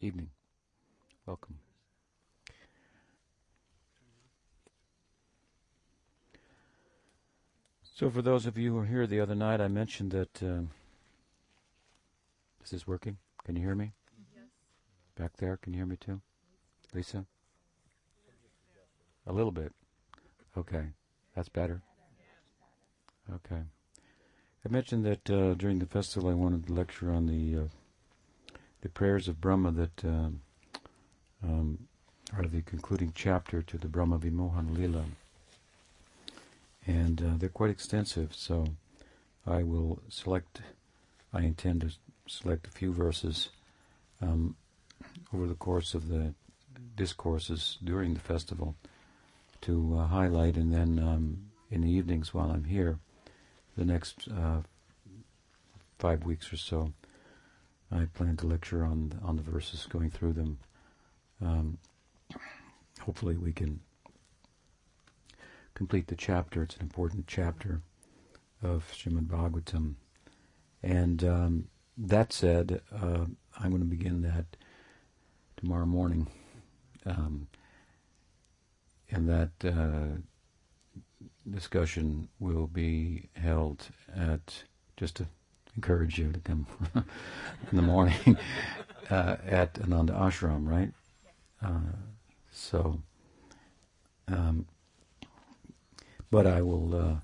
evening. Welcome. So, for those of you who were here the other night, I mentioned that. Is this working? Can you hear me? Yes. Back there, can you hear me too? Lisa? A little bit. Okay. That's better? Okay. I mentioned that uh, during the festival I wanted to lecture on the uh, the prayers of Brahma that um, um, are the concluding chapter to the Brahma Vimohan Lila. And uh, they're quite extensive, so I will select, I intend to select a few verses um, over the course of the discourses during the festival to uh, highlight, and then um, in the evenings while I'm here, the next uh, five weeks or so, I plan to lecture on on the verses, going through them. Um, hopefully, we can complete the chapter. It's an important chapter of Srimad Bhagavatam. And um, that said, uh, I'm going to begin that tomorrow morning. Um, and that uh, discussion will be held at, just to encourage you to come in the morning, uh, at Ananda Ashram, right? Uh, so, um, but I will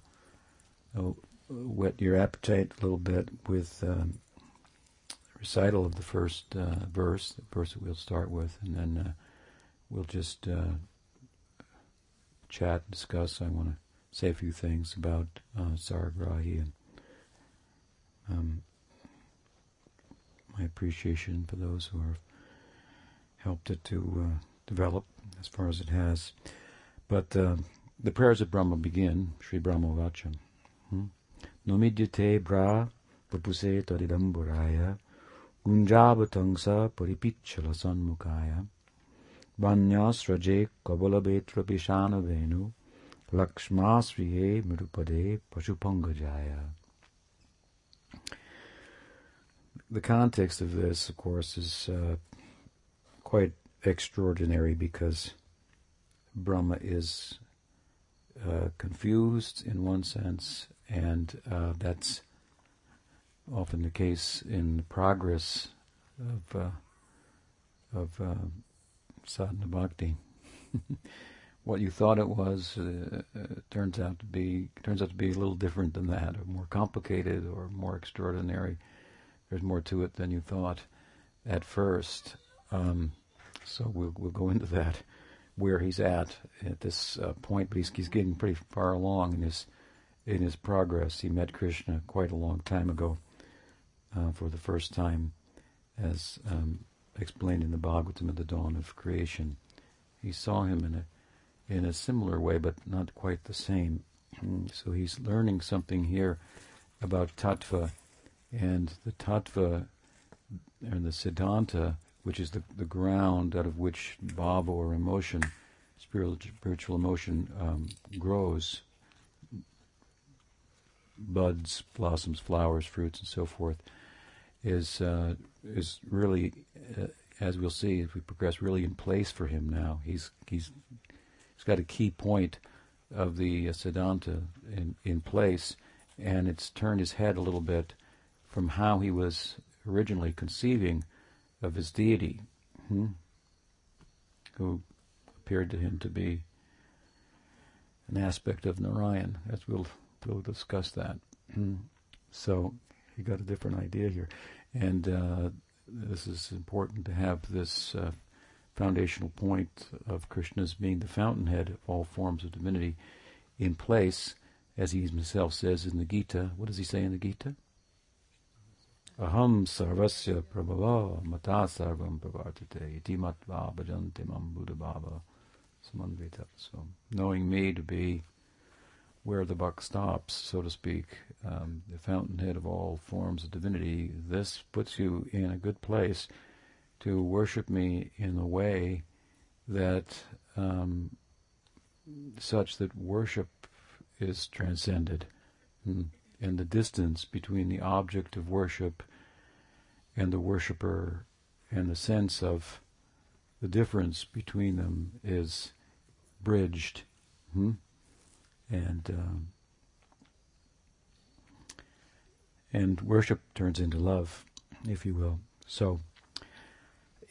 uh, whet your appetite a little bit with um, recital of the first uh, verse, the verse that we'll start with, and then uh, we'll just uh, chat, discuss. I want to say a few things about uh, and um, my appreciation for those who have helped it to uh, develop as far as it has. But uh, the prayers of Brahma begin, Sri Brahma Vacha. Hmm? Nomidyate bra papuse taridamburaya gunjavatangsa paripichala sanmukaya vanyasraje kabalabetra pishana venu lakshmasriye mirupade pashupangajaya. The context of this, of course, is uh, quite extraordinary because Brahma is uh, confused in one sense, and uh, that's often the case in the progress of uh, of uh, sadhana bhakti. what you thought it was uh, uh, turns out to be turns out to be a little different than that, or more complicated, or more extraordinary. There's more to it than you thought at first. Um, so we'll we'll go into that where he's at at this uh, point, but he's, he's getting pretty far along in his in his progress. He met Krishna quite a long time ago uh, for the first time, as um, explained in the Bhagavatam at the dawn of creation. He saw him in a in a similar way, but not quite the same. so he's learning something here about tattva, and the tattva and the siddhanta which is the, the ground out of which bhava or emotion, spiritual, spiritual emotion, um, grows, buds, blossoms, flowers, fruits, and so forth, is uh, is really, uh, as we'll see as we progress, really in place for him now. He's he's he's got a key point of the uh, Siddhanta in in place, and it's turned his head a little bit from how he was originally conceiving of his deity, hmm, who appeared to him to be an aspect of Narayan, as we'll, we'll discuss that. Hmm. so he got a different idea here. And uh, this is important to have this uh, foundational point of Krishna's being the fountainhead of all forms of divinity in place, as he himself says in the Gita. What does he say in the Gita? Aham sarvasya prabhava mata sarvam iti matva mam buddha samanvita. So knowing me to be where the buck stops, so to speak, um, the fountainhead of all forms of divinity, this puts you in a good place to worship me in a way that um, such that worship is transcended. Mm and the distance between the object of worship and the worshipper and the sense of the difference between them is bridged, hmm? and um, and worship turns into love, if you will. So,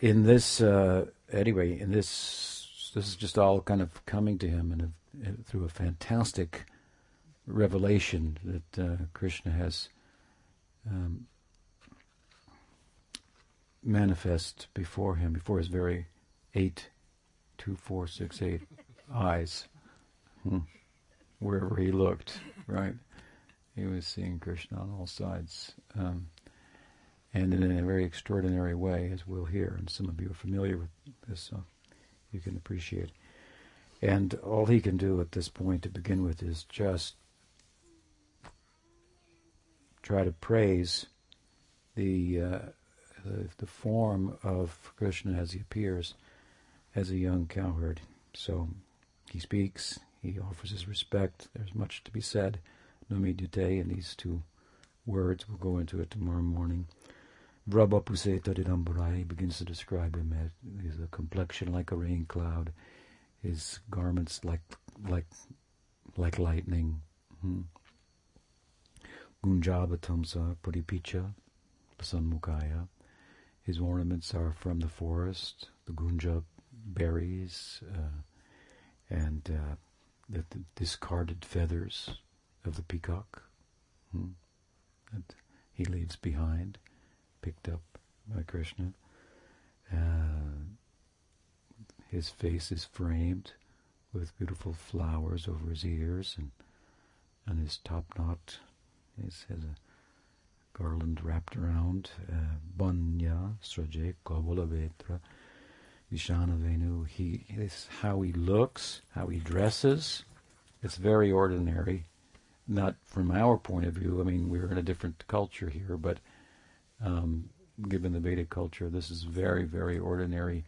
in this, uh, anyway, in this, this is just all kind of coming to him and through a fantastic revelation that uh, Krishna has um, manifest before him, before his very eight, two, four, six, eight eyes, hmm. wherever he looked, right? He was seeing Krishna on all sides. Um, and in a very extraordinary way, as we'll hear. And some of you are familiar with this, so you can appreciate. And all he can do at this point to begin with is just try to praise the, uh, the, the form of Krishna as he appears as a young cowherd. So he speaks, he offers his respect. There's much to be said. Namidute, and these two words, we'll go into it tomorrow morning. Vrabapuse Tadidambarai begins to describe him as he's a complexion like a rain cloud, his garments like like like lightning. Hmm. Gunjabatamsa Puripicha Pasanmukaya. His ornaments are from the forest, the gunja berries, uh, and uh, the, the, discarded feathers of the peacock hmm, that he leaves behind, picked up by Krishna. Uh, his face is framed with beautiful flowers over his ears, and and his top is, has a garland wrapped around. Uh, Banya Sraje Vetra Vishana Venu. He is how he looks, how he dresses. It's very ordinary not from our point of view. I mean, we're in a different culture here, but um, given the Vedic culture, this is very, very ordinary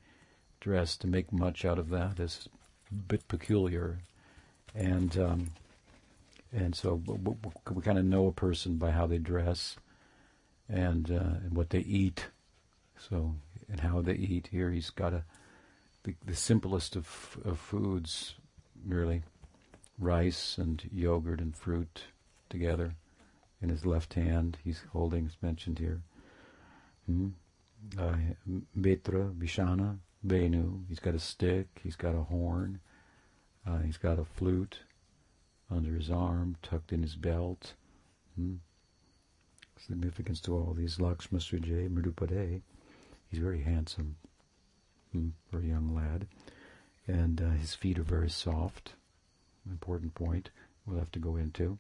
dress. To make much out of that is a bit peculiar, and um, and so we kind of know a person by how they dress and, uh, and what they eat. So and how they eat. Here he's got a the, the simplest of of foods, really rice and yogurt and fruit together. In his left hand, he's holding, it's mentioned here, hmm? uh, Betra, Vishana, Venu. He's got a stick, he's got a horn, uh, he's got a flute under his arm, tucked in his belt. Hmm? Significance to all these Lakshma Sujay, Mridupade. He's very handsome hmm, for a young lad. And uh, his feet are very soft important point we'll have to go into.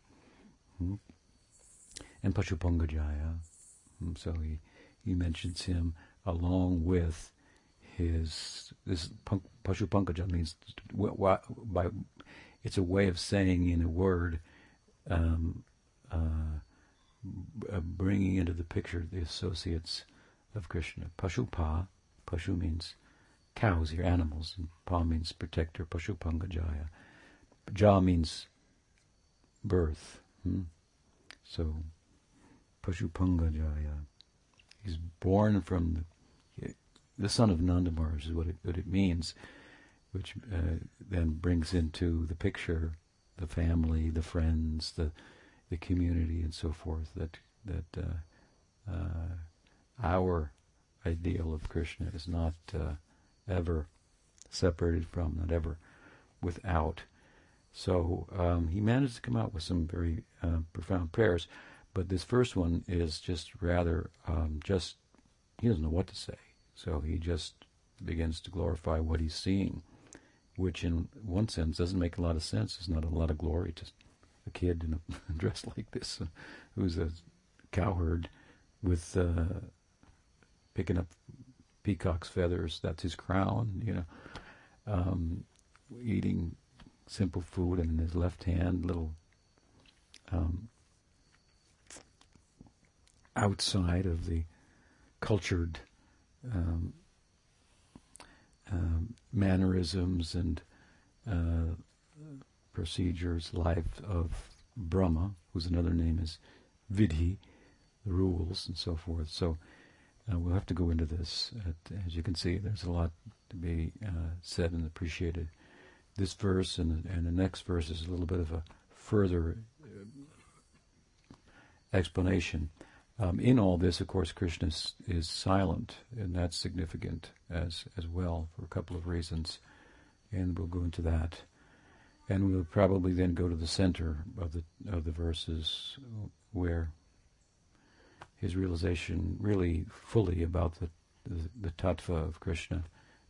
Hmm. And Pashupangajaya. Hmm. So he, he mentions him along with his this Pashupankaja means by it's a way of saying in a word um, uh, bringing into the picture the associates of Krishna. Pashupa, Pashu means cows, your animals, and Pa means protector, Pashupangajaya. Ja means birth. Hmm? So, Pashupangajaya. He's born from the, the son of Nandamars is what it, what it means, which uh, then brings into the picture the family, the friends, the the community, and so forth. That that uh, uh, our ideal of Krishna is not uh, ever separated from, not ever without. So um, he managed to come out with some very uh, profound prayers, but this first one is just rather um, just he doesn't know what to say, so he just begins to glorify what he's seeing, which in one sense doesn't make a lot of sense. There's not a lot of glory to a kid in a dress like this, uh, who's a cowherd with uh, picking up peacock's feathers. That's his crown, you know, um, eating simple food, and in his left hand, little um, outside of the cultured um, um, mannerisms and uh, procedures, life of Brahma, whose another name is Vidhi, the rules and so forth. So Uh, we'll have to go into this. As you can see, there's a lot to be uh, said and appreciated. This verse and, and the next verse is a little bit of a further uh, explanation. Um, in all this, of course, Krishna is, is, silent, and that's significant as as well for a couple of reasons, and we'll go into that. And we'll probably then go to the center of the of the verses where his realization really fully about the the, the tattva of Krishna.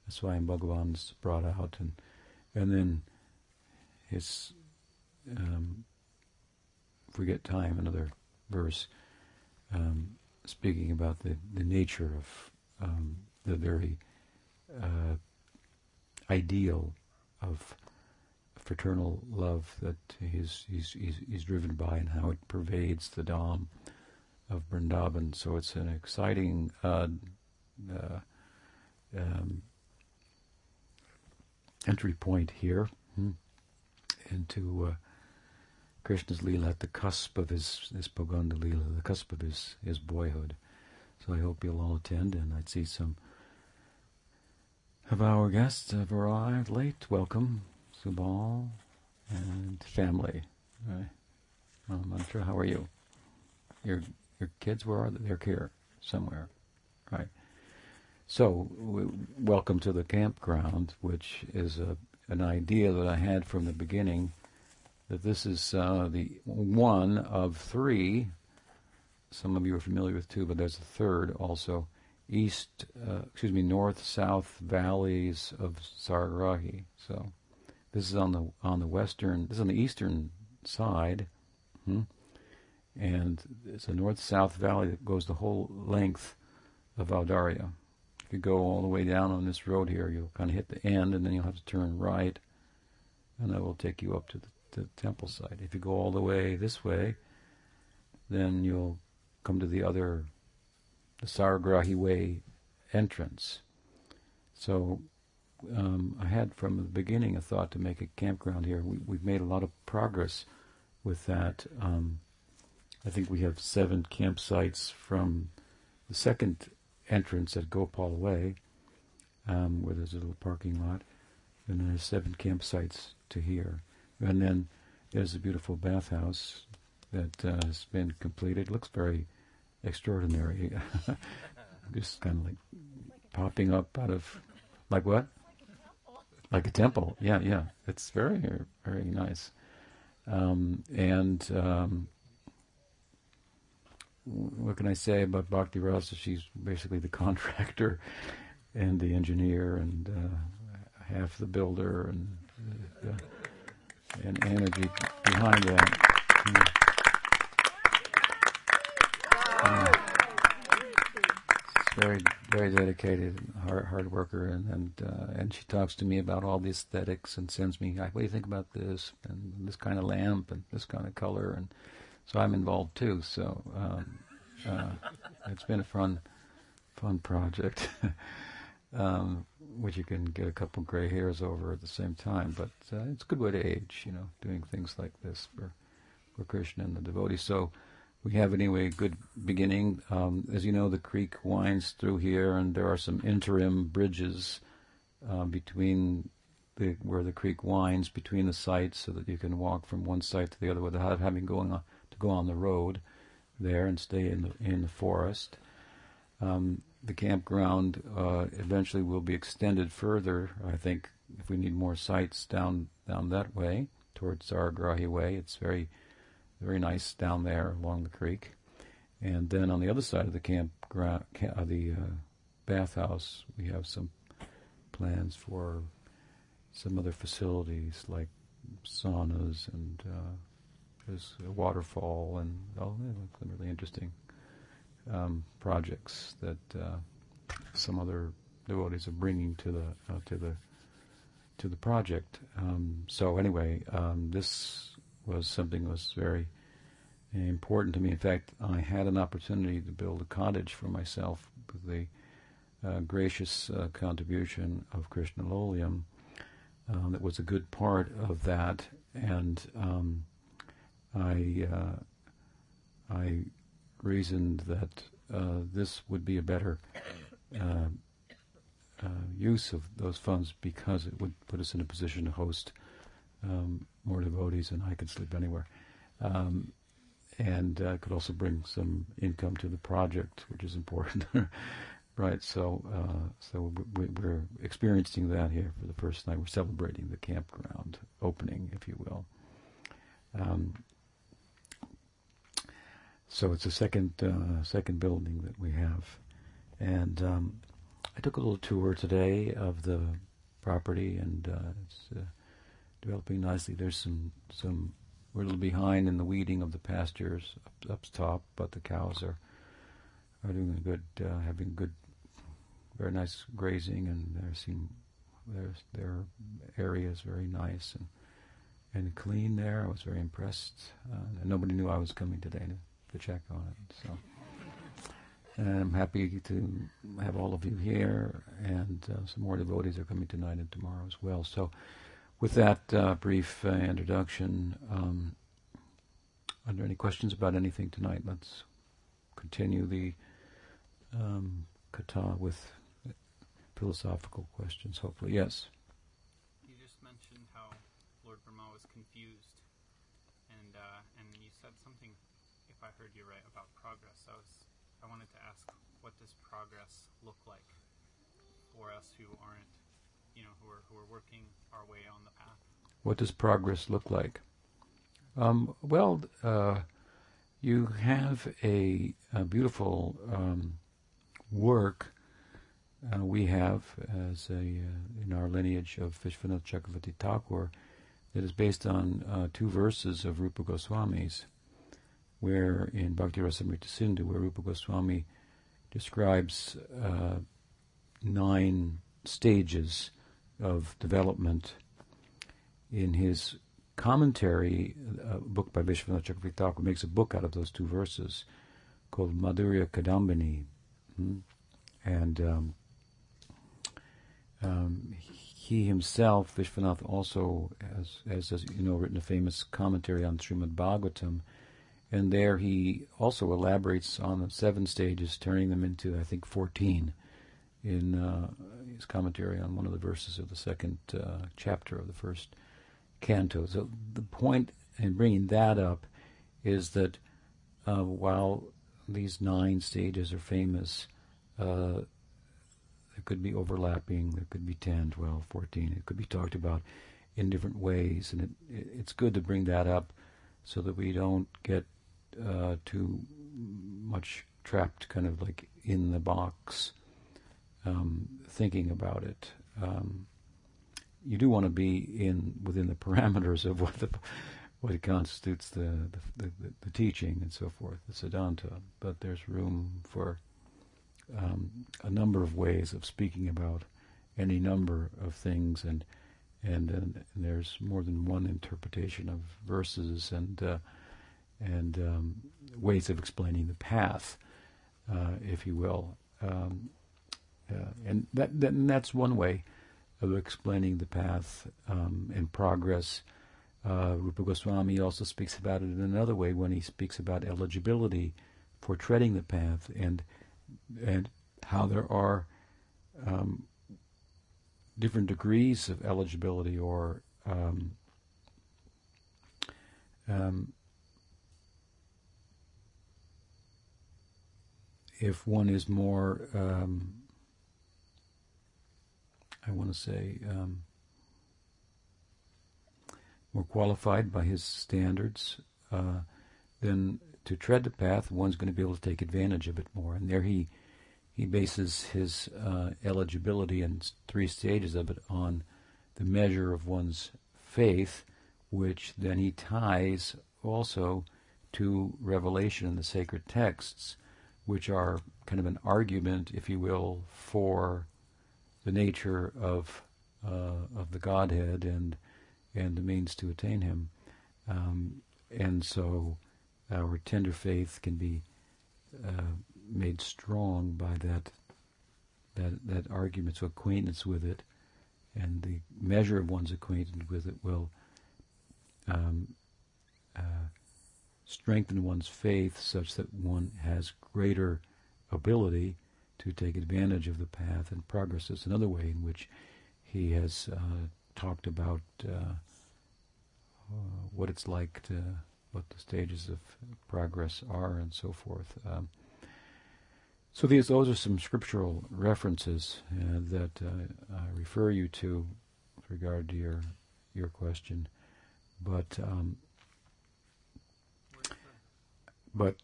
That's why Bhagavan's brought out, and and then his um, if we get time, another verse um, speaking about the, the nature of um, the very uh, ideal of fraternal love that he's, he's, he's, he's, driven by and how it pervades the Dham of Vrindavan. So it's an exciting uh, uh, um, entry point here hmm, into uh, Krishna's Leela at the cusp of his, his Poganda Leela, the cusp of his, his boyhood. So I hope you'll all attend, and I'd see some of our guests have arrived late. Welcome, Subal and family. I'm not sure. How are you? Your your kids, where are they? They're here somewhere, right? So, w- welcome to the campground, which is a an idea that I had from the beginning that this is uh, the one of three. Some of you are familiar with two, but there's a third also. East, uh, excuse me, north-south valleys of Saragrahi. So this is on the on the western. This is on the eastern side, hmm? and it's a north-south valley that goes the whole length of Audarya. If you go all the way down on this road here, you'll kind of hit the end, and then you'll have to turn right, and that will take you up to the the temple site. If you go all the way this way, then you'll come to the other, the Saragrahi Way entrance. So um, I had from the beginning a thought to make a campground here. We, have made a lot of progress with that. Um, I think we have seven campsites from the second entrance at Gopal Way, um, where there's a little parking lot, and there's seven campsites to here. And then there's a beautiful bathhouse that uh, has been completed. It looks very extraordinary. Just kind of like popping up out of, like what? Like a temple. Yeah, yeah. It's very, very nice. Um, and um, what can I say about Bhakti Rasa? She's basically the contractor and the engineer and uh, half the builder and uh, and energy behind that. very, very dedicated, hard, hard worker, and and, uh, and she talks to me about all the aesthetics and sends me, what do you think about this and this kind of lamp and this kind of color, and so I'm involved too. So um, uh, it's been a fun, fun project. um, which you can get a couple gray hairs over at the same time. But uh, it's a good way to age, you know, doing things like this for for Krishna and the devotees. So we have anyway a good beginning. Um, as you know, the creek winds through here, and there are some interim bridges uh, between the, where the creek winds between the sites, so that you can walk from one site to the other without having going on, to go on the road there and stay in the in the forest. Um, the campground uh, eventually will be extended further. I think if we need more sites down down that way towards Saragrahi Way, it's very very nice down there along the creek. And then on the other side of the campground, uh, the uh, bathhouse, we have some plans for some other facilities like saunas and uh, there's a waterfall and oh, some really interesting um, projects that uh, some other devotees are bringing to the uh, to the to the project. Um, so anyway, um, this was something that was very important to me. In fact, I had an opportunity to build a cottage for myself with the uh, gracious uh, contribution of Krishna Lolium. Uh, that was a good part of that, and um, I uh, I reasoned that uh, this would be a better uh, uh, use of those funds because it would put us in a position to host um, more devotees, and I could sleep anywhere. Um, and could also bring some income to the project, which is important, right? So, uh, so we, are experiencing that here for the first time. We're celebrating the campground opening, if you will. Um, so it's the second uh, second building that we have, and um, I took a little tour today of the property, and uh, it's uh, developing nicely. There's some some we're a little behind in the weeding of the pastures up, up top, but the cows are are doing good, uh, having good, very nice grazing, and there seem their area is very nice and and clean there. I was very impressed, uh, nobody knew I was coming today check on it. So. And I'm happy to have all of you here, and uh, some more devotees are coming tonight and tomorrow as well. So, with that uh, brief uh, introduction, um, are there any questions about anything tonight? Let's continue the um, katha with philosophical questions, hopefully. Yes? You just mentioned how Lord Brahma was confused, and uh, and you said something, if I heard you right, about progress. I was I wanted to ask, what does progress look like for us who aren't you know, who are who are working our way on the path. What does progress look like? Um, well, uh, you have a, a beautiful um, work uh, we have as a uh, in our lineage of Vishwanath Chakravarti Thakur that is based on uh, two verses of Rupa Goswami's, where in Bhakti Rasamrita Sindhu, where Rupa Goswami describes uh, nine stages of development in his commentary, a book by Vishwanath Chakravarti makes a book out of those two verses called Madhurya Kadambini. Hmm? And um, um, he himself, Vishwanath, also has, as you know, written a famous commentary on Srimad Bhagavatam. And there he also elaborates on the seven stages, turning them into, I think, 14 in uh, his commentary on one of the verses of the second uh, chapter of the first canto. So the point in bringing that up is that uh, while these nine stages are famous, uh, there could be overlapping, there could be 10, 12, 14. It could be talked about in different ways, and it, it's good to bring that up so that we don't get uh, too much trapped kind of like in the box um, thinking about it. Um, you do want to be in within the parameters of what the what constitutes the the, the, the teaching and so forth, the Siddhanta. But there's room for um, a number of ways of speaking about any number of things, and and, and there's more than one interpretation of verses and uh, and um, ways of explaining the path, uh, if you will. Um, uh, and that, that and that's one way of explaining the path um, and progress. Uh, Rupa Goswami also speaks about it in another way when he speaks about eligibility for treading the path and and how there are um, different degrees of eligibility or um, um, if one is more um, I want to say, um, more qualified by his standards, uh, then to tread the path, one's going to be able to take advantage of it more. And there he he bases his uh, eligibility and three stages of it on the measure of one's faith, which then he ties also to revelation in the sacred texts, which are kind of an argument, if you will, for the nature of uh, of the Godhead and and the means to attain Him, um, and so our tender faith can be uh, made strong by that that that argument, so acquaintance with it, and the measure of one's acquaintance with it will um, uh, strengthen one's faith such that one has greater ability to take advantage of the path and progress. It's another way in which he has uh, talked about uh, what it's like to, what the stages of progress are, and so forth. Um, so these, those are some scriptural references uh, that uh, I refer you to with regard to your your question, but um, but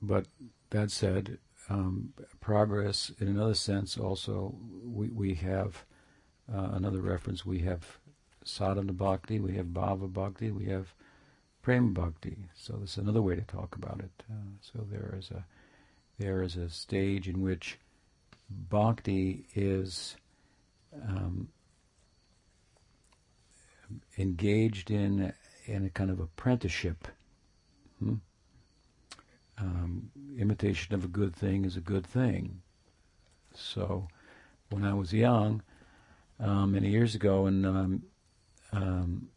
but that said, um, progress in another sense also we we have uh, another reference. We have sadhana bhakti, we have bhava bhakti, we have prema bhakti. So this is another way to talk about it. Uh, so there is a there is a stage in which bhakti is um, engaged in in a kind of apprenticeship. Hmm? Um, imitation of a good thing is a good thing. So, when I was young, um, many years ago, and um, um,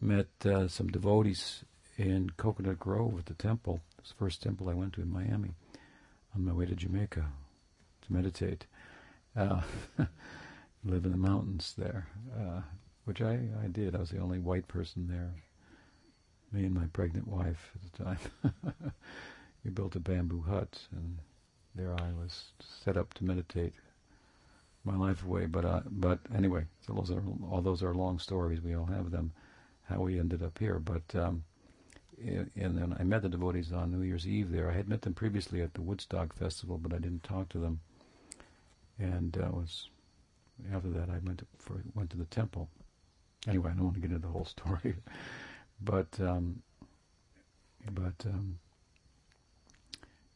met uh, some devotees in Coconut Grove at the temple. It's the first temple I went to in Miami on my way to Jamaica to meditate. Uh, live in the mountains there, uh, which I, I did. I was the only white person there. Me and my pregnant wife at the time. we built a bamboo hut, and there I was set up to meditate my life away. But uh, but anyway, so those are all those are long stories. We all have them. How we ended up here, but um, and then I met the devotees on New Year's Eve there. I had met them previously at the Woodstock Festival, but I didn't talk to them. And uh, was after that I went to, for, went to the temple. Anyway, I don't want to get into the whole story, but um, but um,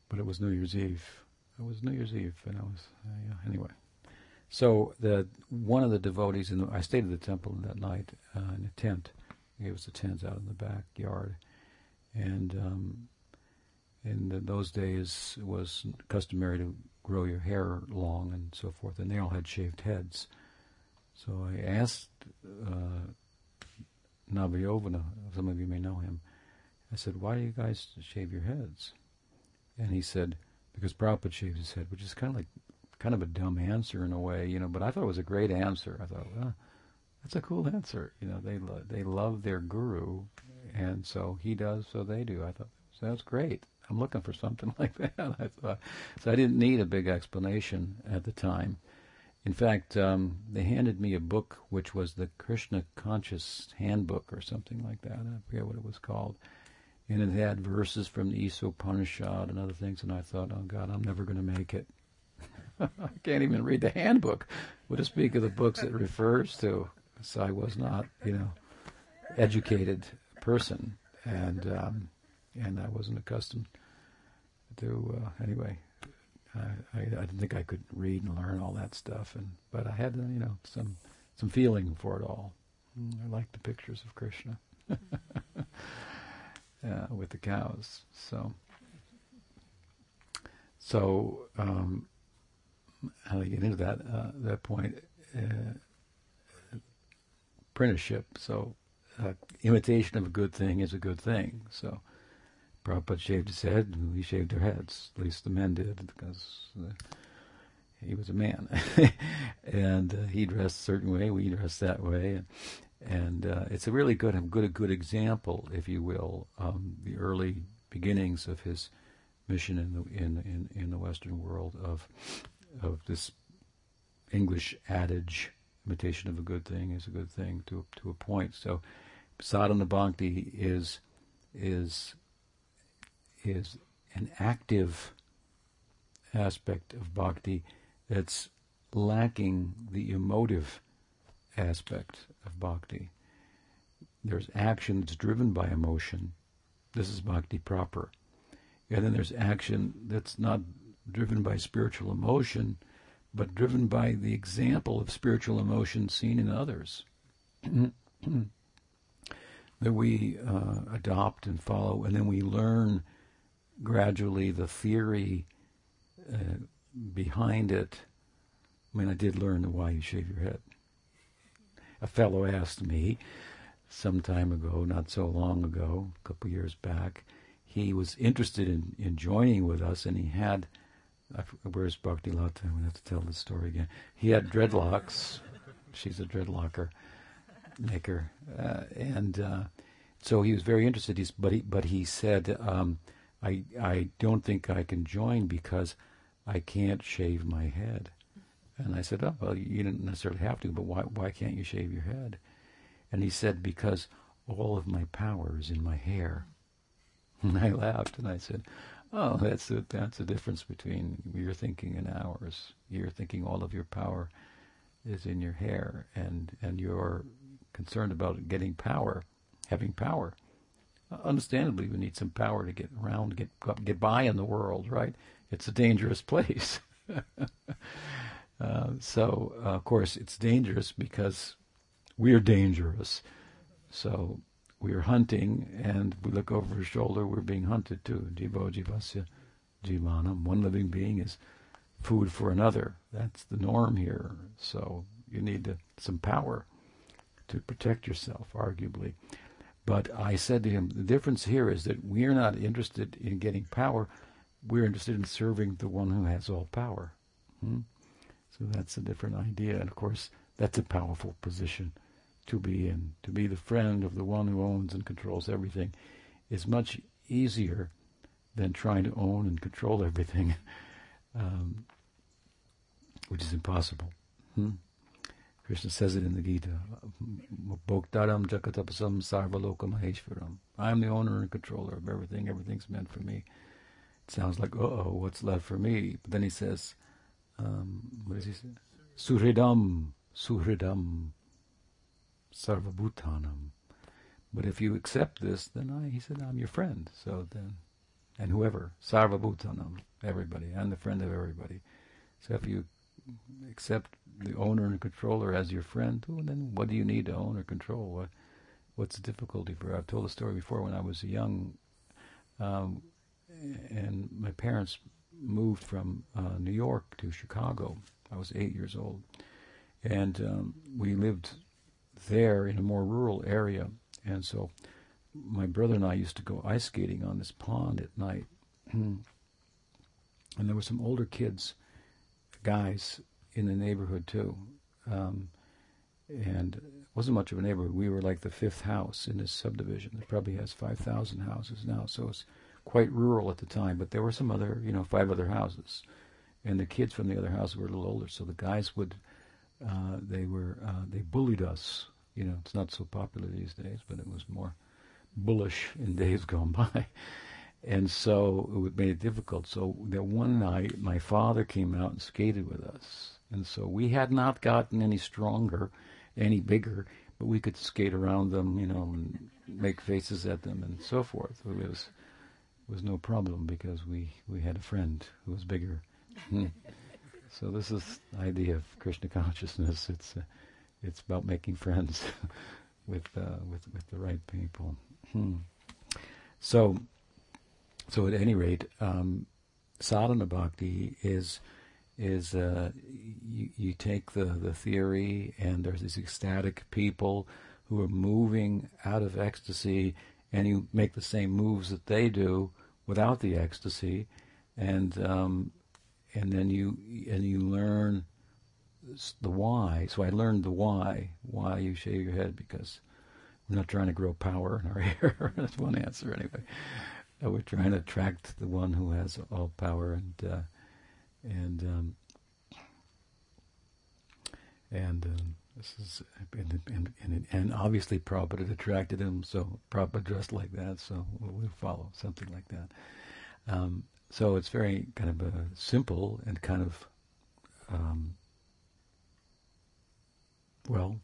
but it was New Year's Eve. It was New Year's Eve, and I was uh, yeah, anyway. So the one of the devotees, in the, I stayed at the temple that night uh, in a tent. It was a tent out in the backyard, and um, in the, those days it was customary to grow your hair long and so forth, and they all had shaved heads. So I asked uh, Navayovana, some of you may know him, I said, why do you guys shave your heads? And he said, because Prabhupada shaves his head, which is kind of like kind of a dumb answer in a way, you know, but I thought it was a great answer. I thought, well, that's a cool answer. You know, they lo- they love their guru, and so he does, so they do. I thought that's great. I'm looking for something like that. I thought so. I didn't need a big explanation at the time. In fact, um, they handed me a book which was the Krishna Conscious Handbook or something like that. I forget what it was called. And it had verses from the Isopanishad and other things, and I thought, oh God, I'm never going to make it. I can't even read the handbook. What to speak of the books it refers to. So I was not, you know, educated person, and um, and I wasn't accustomed to. Uh, anyway, I, I, I didn't think I could read and learn all that stuff, and but I had, you know, some some feeling for it all. Mm, I like the pictures of Krishna with the cows. So so um, how to get into that uh, that point. Uh, apprenticeship. So, uh, imitation of a good thing is a good thing. So, Prabhupada shaved his head, we shaved our heads. At least the men did, because uh, he was a man, and uh, he dressed a certain way. We dressed that way, and, and uh, it's a really good, good, a good example, if you will, um, the early beginnings of his mission in the in in, in the Western world of of this English adage, imitation of a good thing is a good thing to to a point. So, sadhana bhakti is is is an active aspect of bhakti that's lacking the emotive aspect of bhakti. There's action that's driven by emotion. This is bhakti proper. And then there's action that's not driven by spiritual emotion, but driven by the example of spiritual emotion seen in others. that we uh, adopt and follow, and then we learn gradually the theory uh, behind it. I mean, I did learn the why you shave your head. A fellow asked me some time ago, not so long ago, a couple years back, he was interested in, in joining with us, and he had. Where's Bhakti Lata? I'm gonna have to tell the story again. He had dreadlocks. She's a dreadlocker maker, uh, and uh, so he was very interested. He's, but he but he said, um, I I don't think I can join because I can't shave my head. And I said, oh well, you didn't necessarily have to, but why why can't you shave your head? And he said, because all of my power is in my hair. And I laughed and I said, oh, that's a, that's a difference between your thinking and ours. You're thinking all of your power is in your hair, and and you're concerned about getting power, having power. Understandably, we need some power to get around, get get by in the world, right? It's a dangerous place. uh, so, uh, of course, it's dangerous because we're dangerous. So we are hunting, and we look over our shoulder. We're being hunted too. Jivo jivasya jivanam. One living being is food for another. That's the norm here. So you need to, some power to protect yourself, arguably. But I said to him, the difference here is that we're not interested in getting power. We're interested in serving the one who has all power. Hmm? So that's a different idea. And of course, that's a powerful position to be in. To be the friend of the one who owns and controls everything is much easier than trying to own and control everything, um, which is impossible. Hmm? Krishna says it in the Gita. Bhoktaram jakatapasam sarvaloka maheshwaram. I'm the owner and controller of everything. Everything's meant for me. It sounds like, uh-oh, what's left for me? But then he says, um, what does he say? Suhridam, suhridam, sarvabhutanam. But if you accept this, then I, he said, I'm your friend. So then, and whoever, sarvabhutanam, everybody, I'm the friend of everybody. So if you accept the owner and controller as your friend, well, then what do you need to own or control? What, what's the difficulty for? I've told a story before when I was young, um, and my parents moved from uh, New York to Chicago. I was eight years old, and um, we lived there in a more rural area, and so my brother and I used to go ice skating on this pond at night, and there were some older kids, guys in the neighborhood too. Um, and it wasn't much of a neighborhood. We were like the fifth house in this subdivision. It probably has 5,000 houses now, so it's quite rural at the time. But there were some other, you know, five other houses. And the kids from the other houses were a little older, so the guys would, uh, they were, uh, they bullied us. You know, it's not so popular these days, but it was more bullish in days gone by. And so it made it difficult. So that one night, my father came out and skated with us and so we had not gotten any stronger, any bigger, but we could skate around them, you know, and make faces at them and so forth. It was it was no problem because we, we had a friend who was bigger. So this is the idea of Krishna consciousness. It's uh, it's about making friends with uh, with with the right people. Hmm. So so at any rate, um, sadhana bhakti is is uh, you, you take the, the theory and there's these ecstatic people who are moving out of ecstasy and you make the same moves that they do without the ecstasy and um, and then you and you learn the why. So I learned the why why you shave your head because we're not trying to grow power in our hair. That's one answer anyway uh, we're trying to attract the one who has all power and uh, and um, and um, this is and, and, and, and obviously Prabhupada attracted him, so Prabhupada dressed like that, so we'll follow something like that. Um, so it's very kind of a simple and kind of um, well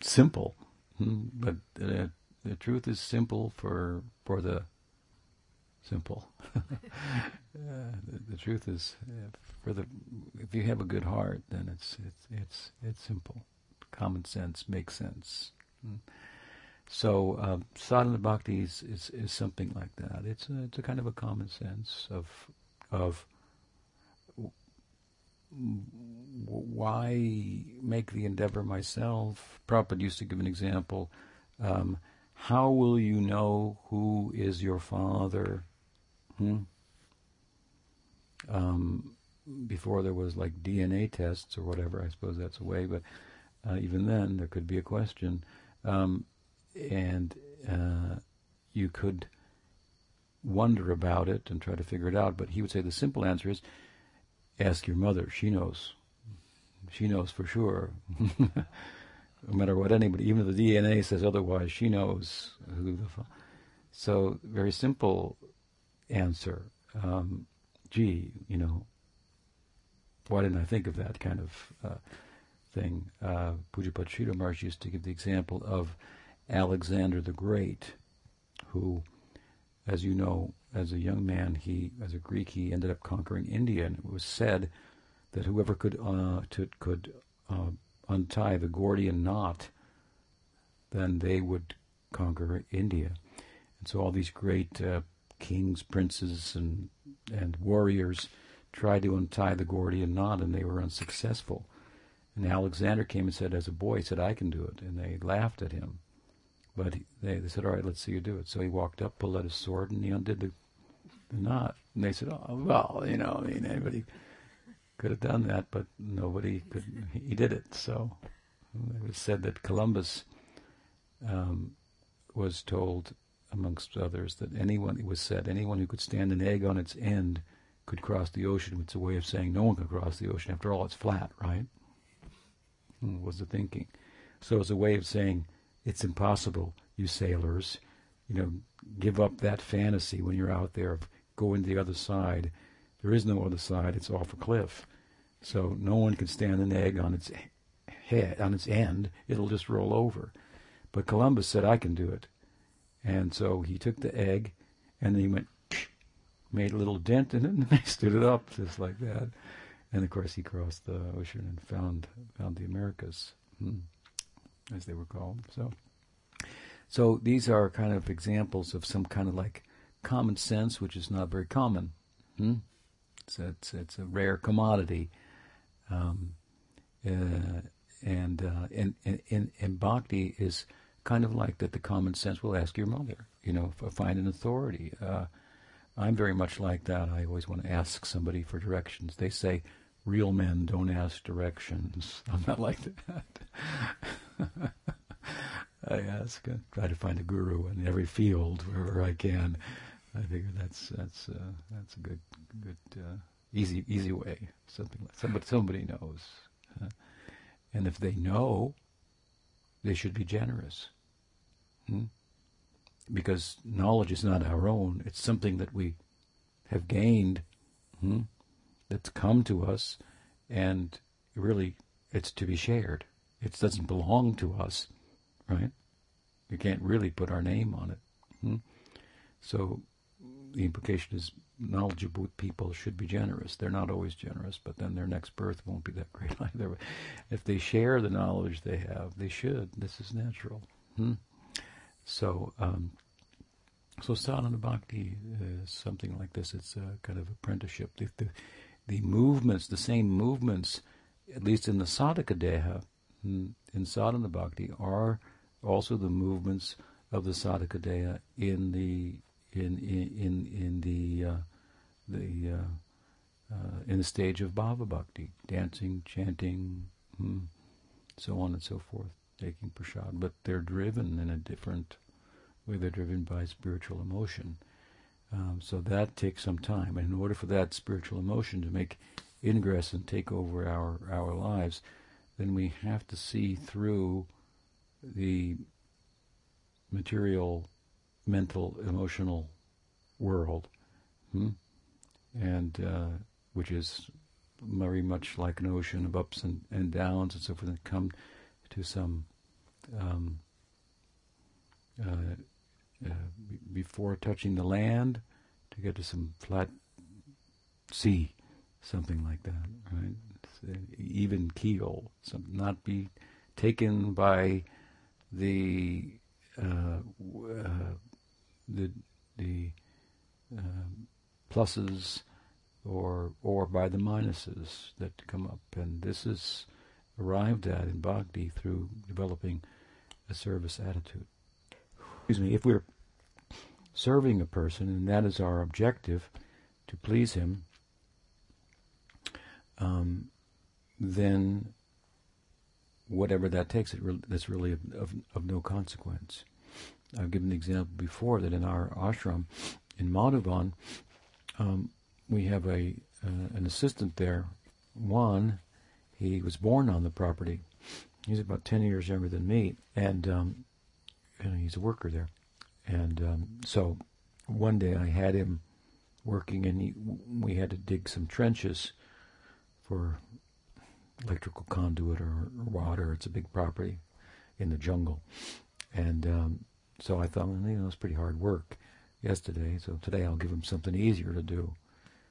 simple, hmm, but uh, the truth is simple for for the simple. uh, the, the, truth is, uh, for the if you have a good heart, then it's it's it's it's simple. Common sense makes sense. Mm. So uh, sadhana bhakti is, is, is something like that. It's a, it's a kind of a common sense of of why make the endeavor myself. Prabhupada used to give an example. Um, how will you know who is your father? Hmm? Um, before there was like DNA tests or whatever, I suppose that's a way, but uh, even then there could be a question. Um, and uh, you could wonder about it and try to figure it out, but he would say the simple answer is ask your mother. She knows. She knows for sure. no matter what anybody, even if the DNA says otherwise, she knows who the. So very simple answer. Um, gee, you know, why didn't I think of that kind of uh, thing? Uh, Pujyapad Sridhar Maharaj used to give the example of Alexander the Great, who, as you know, as a young man, he, as a Greek, he ended up conquering India, and it was said that whoever could uh, to, could uh, untie the Gordian knot, then they would conquer India. And so all these great uh, kings, princes, and and warriors tried to untie the Gordian knot, and they were unsuccessful. And Alexander came and said, as a boy, he said, "I can do it," and they laughed at him. But he, they, they said, "All right, let's see you do it." So he walked up, pulled out his sword, and he undid the, the knot. And they said, "Oh, well, you know, I mean, anybody could have done that, but nobody could. He did it." So it was said that Columbus um, was told, amongst others, that anyone, it was said, anyone who could stand an egg on its end could cross the ocean. It's a way of saying no one can cross the ocean. After all, it's flat, right? Hmm, was the thinking. So it's a way of saying it's impossible, you sailors. You know, give up that fantasy when you're out there of going to the other side. There is no other side. It's off a cliff. So no one can stand an egg on its head, on its end. It'll just roll over. But Columbus said, I can do it. And so he took the egg and he went, made a little dent in it, and he stood it up just like that. And of course, he crossed the ocean and found found the Americas, hmm, as they were called. So, so these are kind of examples of some kind of like common sense, which is not very common. Hmm? It's, it's, it's a rare commodity. Um, uh, and, uh, and, and, and bhakti is kind of like that the common sense will ask your mother, you know, find an authority. Uh, I'm very much like that. I always want to ask somebody for directions. They say, real men don't ask directions. I'm not like that. I ask, uh, try to find a guru in every field wherever I can. I figure that's that's uh, that's a good good uh, easy easy way. Something like somebody somebody knows, and if they know, they should be generous. Hmm? Because knowledge is not our own; it's something that we have gained, hmm? that's come to us, and really, it's to be shared. It doesn't belong to us, right? We can't really put our name on it. Hmm? So the implication is knowledgeable people should be generous. They're not always generous, but then their next birth won't be that great either. If they share the knowledge they have, they should. This is natural. Hmm? So, um, so sadhana bhakti is something like this. It's a kind of apprenticeship. The, the, the movements, the same movements, at least in the sadhaka deha, hmm, in sadhana bhakti, are also the movements of the sadhaka deha in the in in in the uh, the uh, uh, in the stage of bhava bhakti, dancing, chanting, hmm, so on and so forth, taking prasad. But they're driven in a different way. They're driven by spiritual emotion. Um, so that takes some time. And in order for that spiritual emotion to make ingress and take over our, our lives, then we have to see through the material, mental, emotional world, hmm? and uh, which is very much like an ocean of ups and, and downs and so forth, and come to some um, uh, uh, b- before touching the land to get to some flat sea, something like that, right? even keel, some, not be taken by the uh, uh, the the uh, pluses or or by the minuses that come up, and this is arrived at in bhakti through developing a service attitude. excuse me, if we're serving a person and that is our objective to please him, um, then whatever that takes, it re- that's really of, of, of, no consequence. I've given the example before that in our ashram in Madhuban, um, we have a uh, an assistant there. One, he was born on the property. He's about ten years younger than me, and um, he's a worker there. And um, so one day I had him working, and he, we had to dig some trenches for electrical conduit or, or water. It's a big property in the jungle, and um, so I thought, well, you know, it's pretty hard work yesterday. So today I'll give him something easier to do.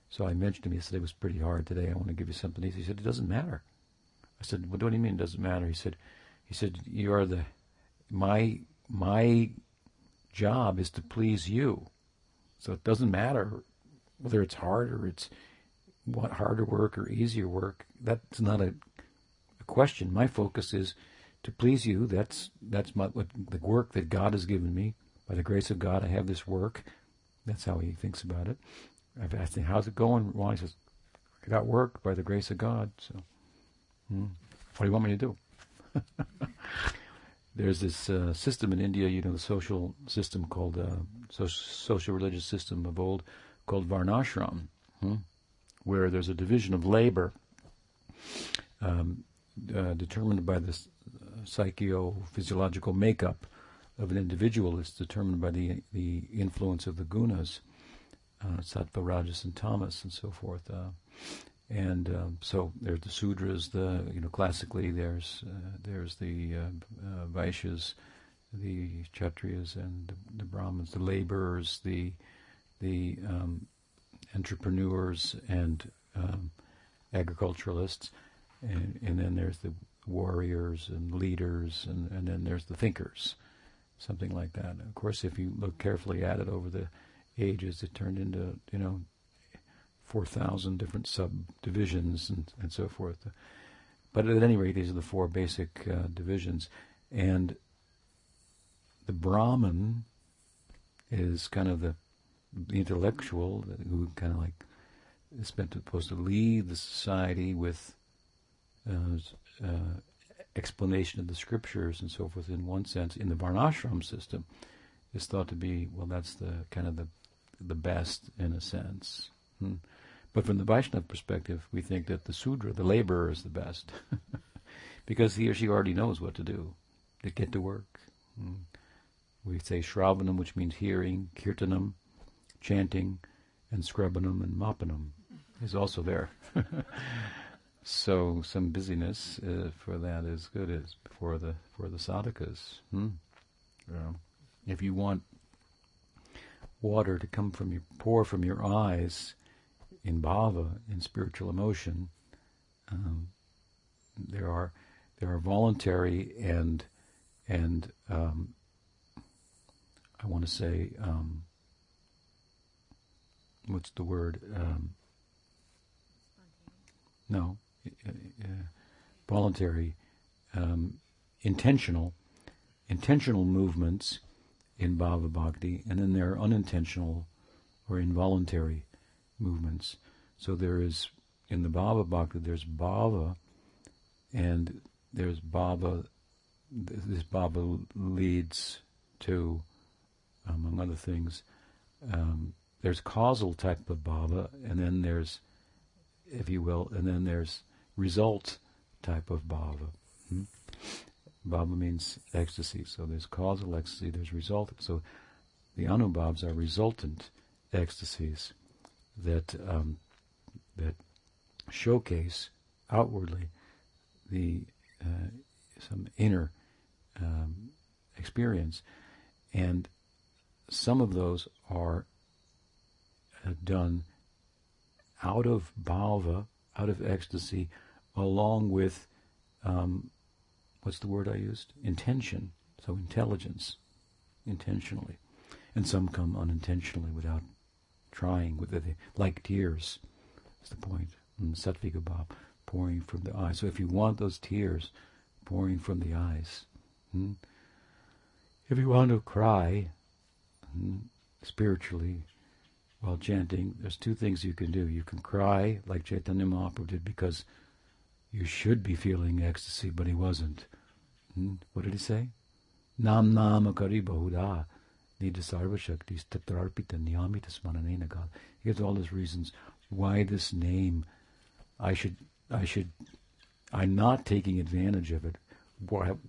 So I mentioned to him yesterday it was pretty hard. Today I want to give you something easy. He said, it doesn't matter. I said, what do you mean it doesn't matter? He said, he said, you are the, my, my job is to please you. So it doesn't matter whether it's hard or it's what harder work or easier work. That's not a, a question. My focus is to please you. That's that's my, what the work that God has given me. By the grace of God, I have this work. That's how he thinks about it. I've asked him, "How's it going?" Well, he says, "I got work by the grace of God." So, hmm, what do you want me to do? There's this uh, system in India, you know, the social system called uh, so- social religious system of old, called varnashram, hmm, where there's a division of labor um, uh, determined by the psycho-physiological makeup of an individual is determined by the the influence of the gunas, uh, sattva, rajas, and tamas, and so forth. Uh, and um, so there's the sudras. The you know classically there's uh, there's the uh, uh, vaishyas, the kshatriyas, and the, the, brahmins, the laborers, the the um, entrepreneurs, and um, agriculturalists, and, and then there's the warriors and leaders, and, and then there's the thinkers, something like that. Of course, if you look carefully at it over the ages, it turned into, you know, 4,000 different subdivisions and, and so forth. But at any rate, these are the four basic uh, divisions. And the Brahman is kind of the, intellectual who kind of like is supposed to lead the society with uh, uh, explanation of the scriptures and so forth in one sense in the varnashram system is thought to be well that's the kind of the the best in a sense. Hmm. but from the Vaishnava perspective we think that the sudra the laborer is the best. Because he or she already knows what to do. To get to work. Hmm. we say shravanam which means hearing kirtanam chanting and scrubbanam and mapanam is also there So some busyness uh, for that is good is for the for the sadhakas. Hmm? if you want water to come from your pour from your eyes in bhava in spiritual emotion, um, there are there are voluntary and and um, I want to say um, what's the word? Um, no, voluntary, um, intentional, intentional movements in bhava bhakti, and then there are unintentional or involuntary movements. So there is in the bhava bhakti there's bhava, and there's bhava. This bhava leads to, among other things, um, there's causal type of bhava, and then there's, if you will, and then there's result type of bhava. Hmm? Bhava means ecstasy, so there's causal ecstasy, there's result. So the anubhavs are resultant ecstasies that um, that showcase outwardly the uh, some inner um, experience, and some of those are uh, done out of bhava, out of ecstasy, along with um, what's the word I used? Intention. So intelligence, intentionally, and some come unintentionally without trying, with like tears. That's the point. And Sattvika pouring from the eyes. So if you want those tears pouring from the eyes, hmm, If you want to cry mm, spiritually while chanting, there's two things you can do. You can cry like Chaitanya Mahaprabhu did because you should be feeling ecstasy, but he wasn't. Hmm? What did he say? Nam nam kari bahuda nida sarva shaktis tatrarpita niyamita smananena. He gives all his reasons why this name I should I should I'm not taking advantage of it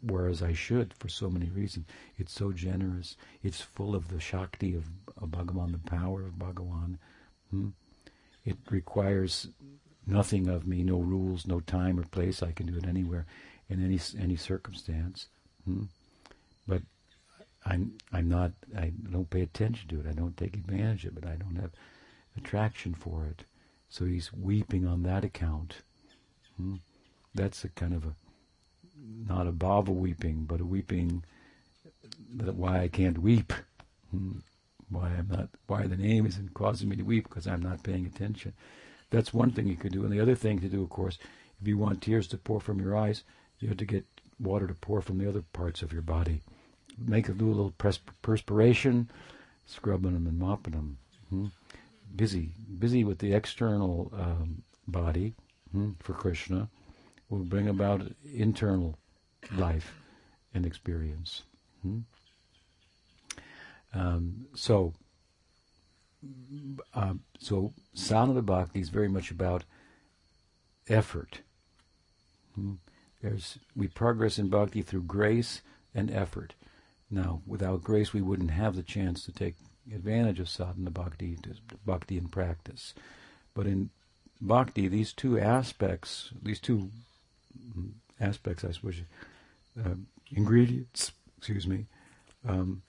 whereas I should for so many reasons. It's so generous. It's full of the Shakti of, of Bhagavan, the power of Bhagavan. Hmm? It requires nothing of me, no rules, no time or place. I can do it anywhere, in any any circumstance. Hmm? But I'm I'm not. I don't pay attention to it. I don't take advantage of it. I don't have attraction for it. So he's weeping on that account. Hmm? That's a kind of a not a bhava weeping, but a weeping that why I can't weep. Hmm? Why I'm not. Why the name isn't causing me to weep because I'm not paying attention. That's one thing you could do. And the other thing to do, of course, if you want tears to pour from your eyes, you have to get water to pour from the other parts of your body. Make a little perspiration, scrubbing them and mopping them. Hmm? Busy, busy with the external um, body hmm, for Krishna will bring about internal life and experience. Hmm? Um, so um, so sadhana bhakti is very much about effort. Hmm? There's we progress in bhakti through grace and effort. Now, without grace, we wouldn't have the chance to take advantage of sadhana bhakti, bhakti in practice. But in bhakti, these two aspects, these two mm, aspects, I suppose, uh, ingredients, excuse me, um,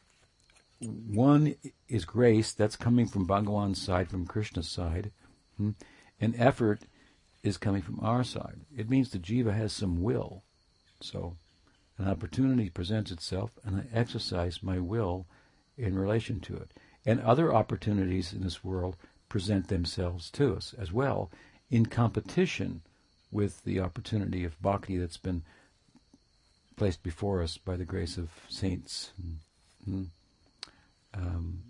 one is grace, that's coming from Bhagawan's side, from Krishna's side, hmm? and effort is coming from our side. It means the jiva has some will. So an opportunity presents itself, and I exercise my will in relation to it. And other opportunities in this world present themselves to us as well in competition with the opportunity of bhakti that's been placed before us by the grace of saints. Hmm? Um,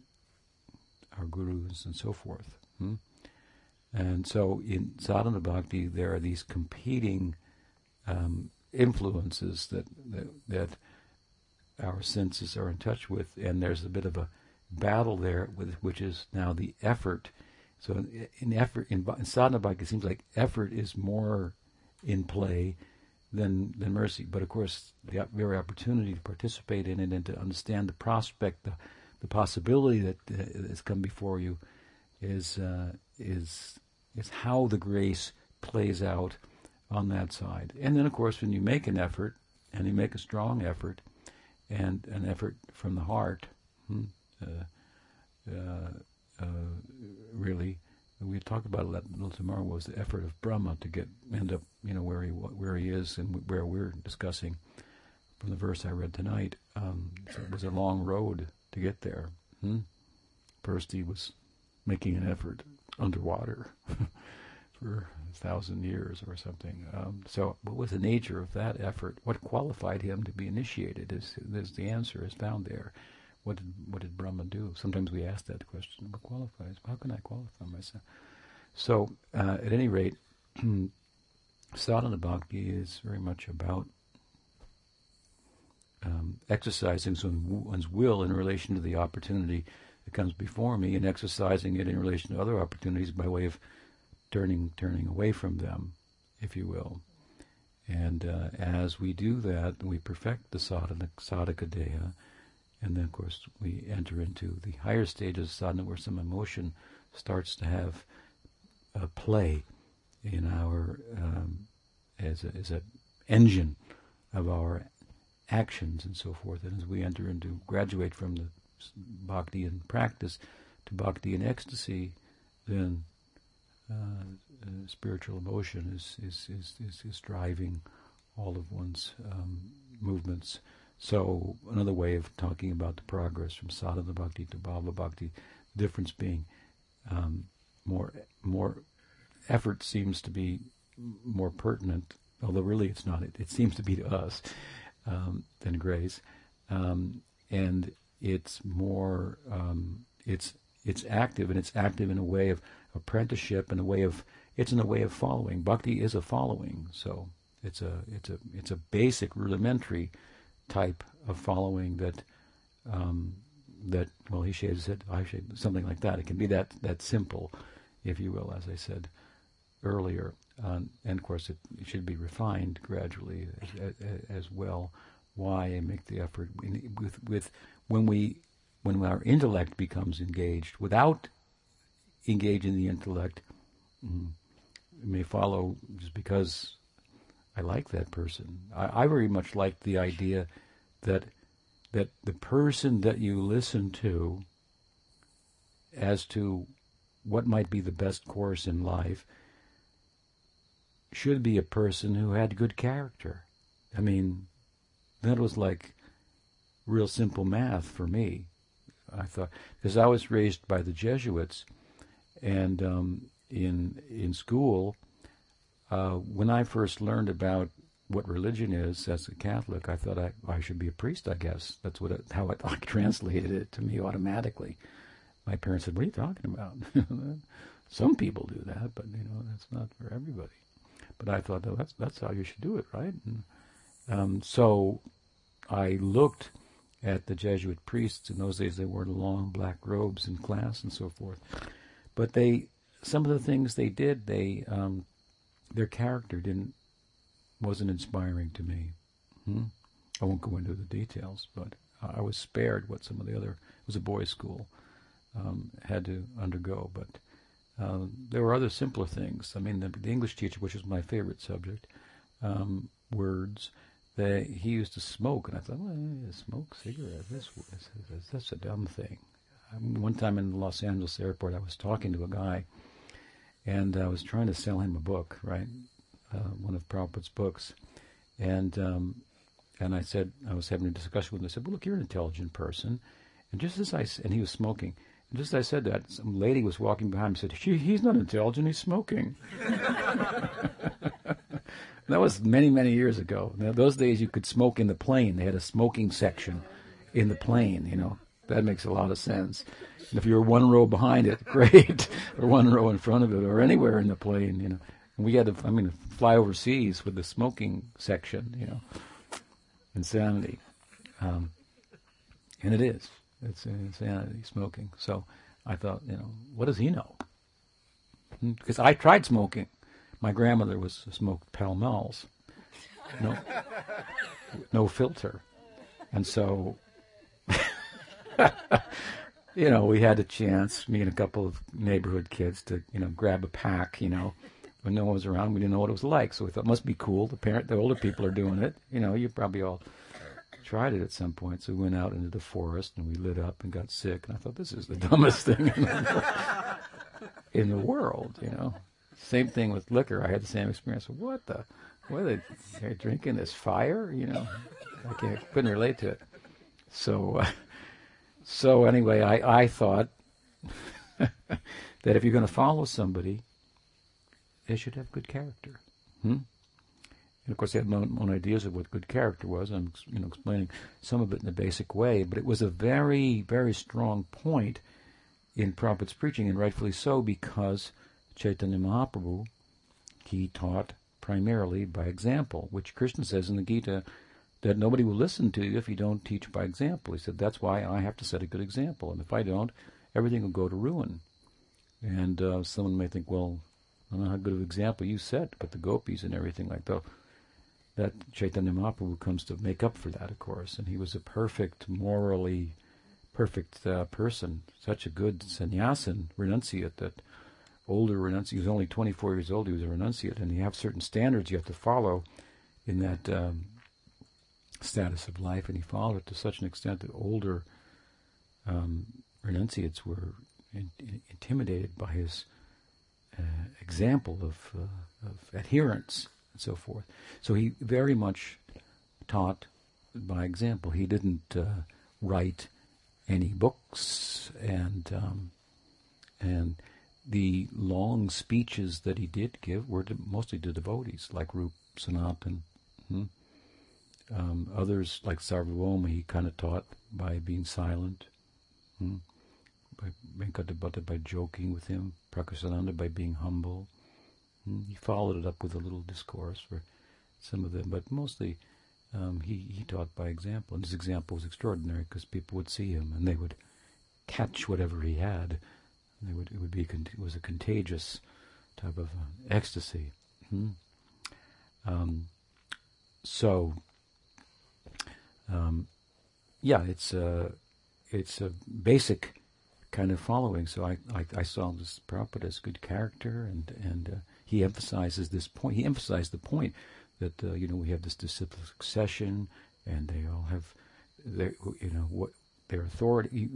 our gurus and so forth. Hmm? And so in sadhana bhakti, there are these competing um, influences that, that, that our senses are in touch with, and there's a bit of a battle there, with which is now the effort. So in, in effort in, in sadhana bhakti, it seems like effort is more in play than than mercy. But of course, the very opportunity to participate in it and to understand the prospect, the the possibility that uh, has come before you is uh, is is how the grace plays out on that side. And then, of course, when you make an effort and you make a strong effort and an effort from the heart, hmm, uh, uh, uh really, we talked about it a little tomorrow was the effort of Brahma to get end up you know where he where he is and where we're discussing from the verse I read tonight. Um, so it was a long road to get there. Hmm? First, he was making an effort underwater for a thousand years or something. Um, so, what was the nature of that effort? What qualified him to be initiated? Is, is the answer is found there. What did what did Brahma do? Sometimes we ask that question. What qualifies? How can I qualify myself? So, uh, at any rate, sadhana bhakti is very much about um, exercising one's will in relation to the opportunity that comes before me, and exercising it in relation to other opportunities by way of turning turning away from them, if you will. And uh, as we do that, we perfect the sadhana, sadhaka deha, and then of course we enter into the higher stages of sadhana where some emotion starts to have a play in our um, as a, as an engine of our actions and so forth. And as we enter into, graduate from the bhakti and practice to bhakti and ecstasy, then uh, uh, spiritual emotion is, is, is, is, is driving all of one's um, movements. So another way of talking about the progress from sadhana bhakti to bhava bhakti, the difference being um, more more effort seems to be more pertinent, although really it's not. It, it seems to be to us um, than grace. Um, and it's more um, it's it's active and it's active in a way of apprenticeship in a way of it's in a way of following. Bhakti is a following, so it's a it's a it's a basic rudimentary type of following that um, that well he said I should something like that. It can be that that simple, if you will, as I said earlier, um, and of course it, it, should be refined gradually as, as, well. Why I make the effort with with when we when our intellect becomes engaged without engaging the intellect. Mm, it may follow just because I like that person. I, I very much like the idea that that the person that you listen to as to what might be the best course in life should be a person who had good character. I mean, that was like real simple math for me. I thought because I was raised by the Jesuits, and um, in in school, uh, when I first learned about what religion is as a Catholic, I thought I, I should be a priest. I guess that's what it, how I, I translated it to me automatically. My parents said, "What are you talking about?" Some people do that, but you know that's not for everybody. But I thought, oh, that's that's how you should do it, right? And, um, so I looked at the Jesuit priests. In those days, they wore long black robes in class and so forth. But they, some of the things they did, they, um, their character didn't, wasn't inspiring to me. Hmm? I won't go into the details, but I was spared what some of the other, it was a boys' school, um, had to undergo. But uh, there were other simpler things. I mean, the, the, English teacher, which was my favorite subject, um, words, they, he used to smoke, and I thought, well, smoke cigarettes, that's, that's, that's a dumb thing. One time in the Los Angeles airport, I was talking to a guy, and I was trying to sell him a book, right, uh, one of Prabhupada's books, and um, and I said I was having a discussion with him. I said, "Well, look, you're an intelligent person," and just as I and he was smoking, just as I said that, some lady was walking behind me and said, "He's not intelligent. He's smoking." that was many many years ago. Now, those days you could smoke in the plane. They had a smoking section in the plane, you know. That makes a lot of sense. And if you're one row behind it, great, or one row in front of it, or anywhere in the plane, you know. And we had to, I mean, fly overseas with the smoking section, you know. Insanity. Um, and it is. It's insanity, smoking. So I thought, you know, what does he know? Because hmm, I tried smoking. My grandmother was smoked Pall Malls. No, no filter. And so you know, we had a chance, me and a couple of neighborhood kids, to you know grab a pack. You know, when no one was around, we didn't know what it was like, so we thought must be cool. The parent, the older people are doing it. You know, you probably all tried it at some point. So we went out into the forest and we lit up and got sick. And I thought this is the dumbest thing in the, in the world. You know, same thing with liquor. I had the same experience. What the? What are they, drinking? This fire? You know, I can't, couldn't relate to it. So. Uh, so anyway, I, I thought that if you're going to follow somebody, they should have good character. Hmm? And of course, they had my own ideas of what good character was. I'm you know explaining some of it in a basic way, but it was a very, very strong point in Prabhupada's preaching, and rightfully so, because Chaitanya Mahaprabhu he taught primarily by example, which Krishna says in the Gita that nobody will listen to you if you don't teach by example. He said, that's why I have to set a good example. And if I don't, everything will go to ruin. And uh, someone may think, well, I don't know how good of an example you set, but the gopis and everything like that. That Chaitanya Mahaprabhu comes to make up for that, of course. And he was a perfect, morally perfect uh, person, such a good sannyasin, renunciate, that older renunciate. He was only 24 years old. He was a renunciate, and you have certain standards you have to follow in that um, status of life, and he followed it to such an extent that older um, renunciates were in, in, intimidated by his uh, example of, uh, of adherence and so forth. So he very much taught by example. He didn't uh, write any books, and um, and the long speeches that he did give were to, mostly to devotees, like Rup Sanatan. Hmm? Um, others, like Sarvabhauma, he kind of taught by being silent. Hmm? By Venkata Bhatta by joking with him. Prakasananda by being humble. He followed it up with a little discourse for some of them, but mostly um, he, he taught by example. And his example was extraordinary because people would see him and they would catch whatever he had. They would, it would be it was a contagious type of uh, ecstasy. Hmm? Um, so, um, yeah, it's a it's a basic kind of following. So I I, I saw this Prabhupada as good character, and and uh, he emphasizes this point. He emphasized the point that uh, you know we have this disciple succession, and they all have their you know what their authority.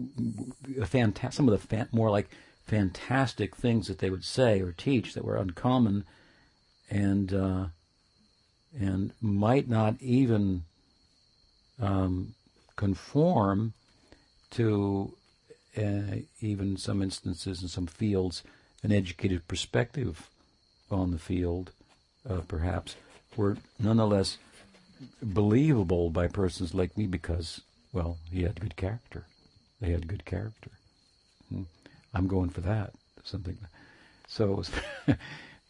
Fanta- some of the more like fantastic things that they would say or teach that were uncommon, and uh, and might not even um, conform to uh, even some instances in some fields an educated perspective on the field, uh, perhaps, were nonetheless believable by persons like me because, well, he had good character. They had good character. Hmm. I'm going for that. Something. So it was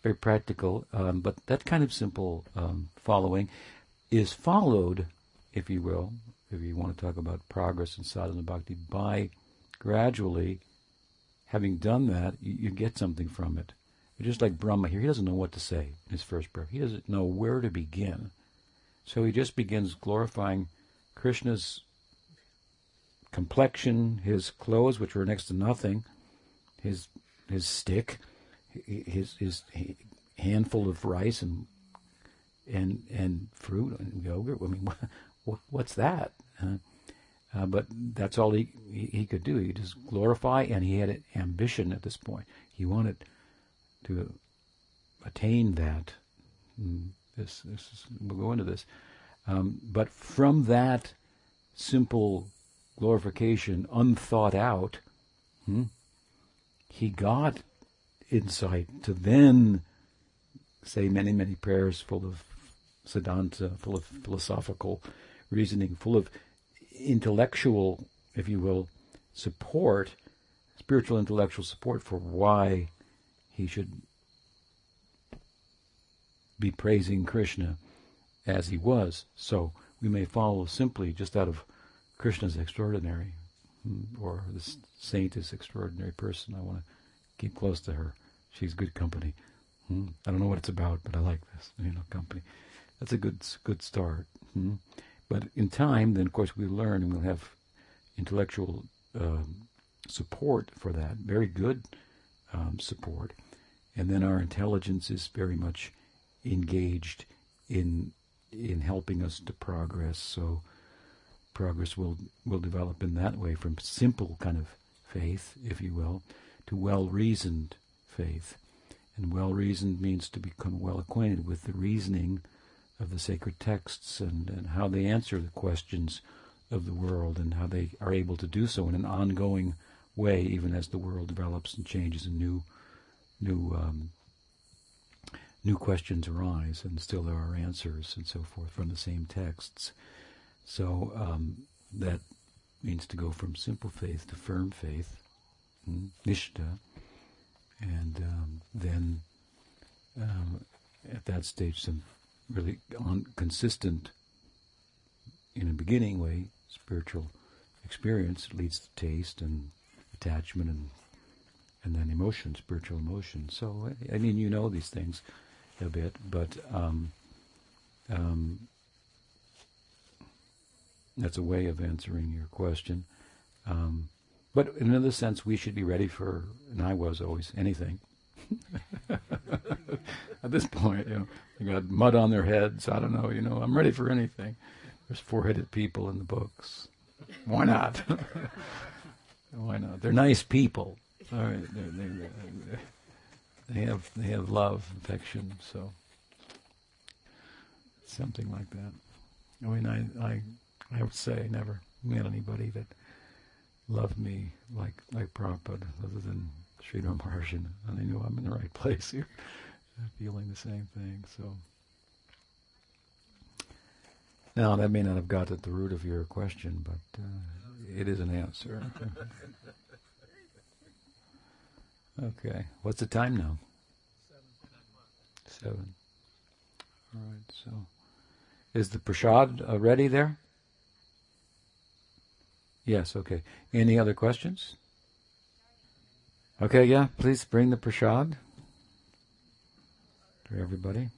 very practical. Um, but that kind of simple um, following is followed, if you will, if you want to talk about progress in sadhana bhakti, by gradually having done that, you, you get something from it. Just like Brahma here, he doesn't know what to say in his first breath. He doesn't know where to begin. So he just begins glorifying Krishna's complexion, his clothes, which were next to nothing, his his stick, his his handful of rice and and and fruit and yogurt. I mean, what, what's that? Uh, uh, but that's all he, he, he could do. He just glorify, and he had an ambition at this point. He wanted to attain that. Mm, this, this is, we'll go into this. Um, but from that simple glorification, unthought out, hmm, he got insight to then say many, many prayers full of Siddhanta, full of philosophical reasoning, full of intellectual, if you will, support, spiritual intellectual support for why he should be praising Krishna as he was. So we may follow simply just out of Krishna's extraordinary, hmm, or this saint is extraordinary person. I want to keep close to her. She's good company. Hmm. I don't know what it's about, but I like this, you know, company. That's a good good start. Hmm. But in time, then of course we learn and we'll have intellectual um, support for that. Very good um, support, and then our intelligence is very much engaged in in helping us to progress. So progress will will develop in that way from simple kind of faith, if you will, to well reasoned faith. And well reasoned means to become well acquainted with the reasoning of the sacred texts and, and how they answer the questions of the world and how they are able to do so in an ongoing way, even as the world develops and changes and new new um, new questions arise, and still there are answers and so forth from the same texts. So um, that means to go from simple faith to firm faith, hmm, nishta, and um, then um, at that stage some really on, consistent, in a beginning way, spiritual experience leads to taste and attachment and and then emotion, spiritual emotion. So I mean, you know these things a bit, but um, um, that's a way of answering your question. Um, but in another sense, we should be ready for, and I was always anything. At this point, you know, they got mud on their heads. I don't know, you know, I'm ready for anything. There's four-headed people in the books. Why not? Why not? They're nice people. All right, they, they, they have they have love, affection, so something like that. I mean, I I I would say I never met anybody that loved me like like Prabhupada, other than Sridhar Maharaj, and I knew I'm in the right place here, feeling the same thing. So, Now, that may not have got at the root of your question, but uh, it is an answer. okay. What's the time now? Seven. Seven. All right, so is the prashad uh, ready there? Yes, okay. Any other questions? Okay, yeah, please bring the prashad to everybody.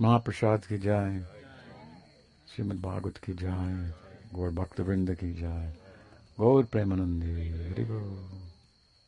Mahaprasad ki jai. Srimad Bhagavat ki jai. Gaur Bhakta Vrinda ki jai. Gaur Premanandi.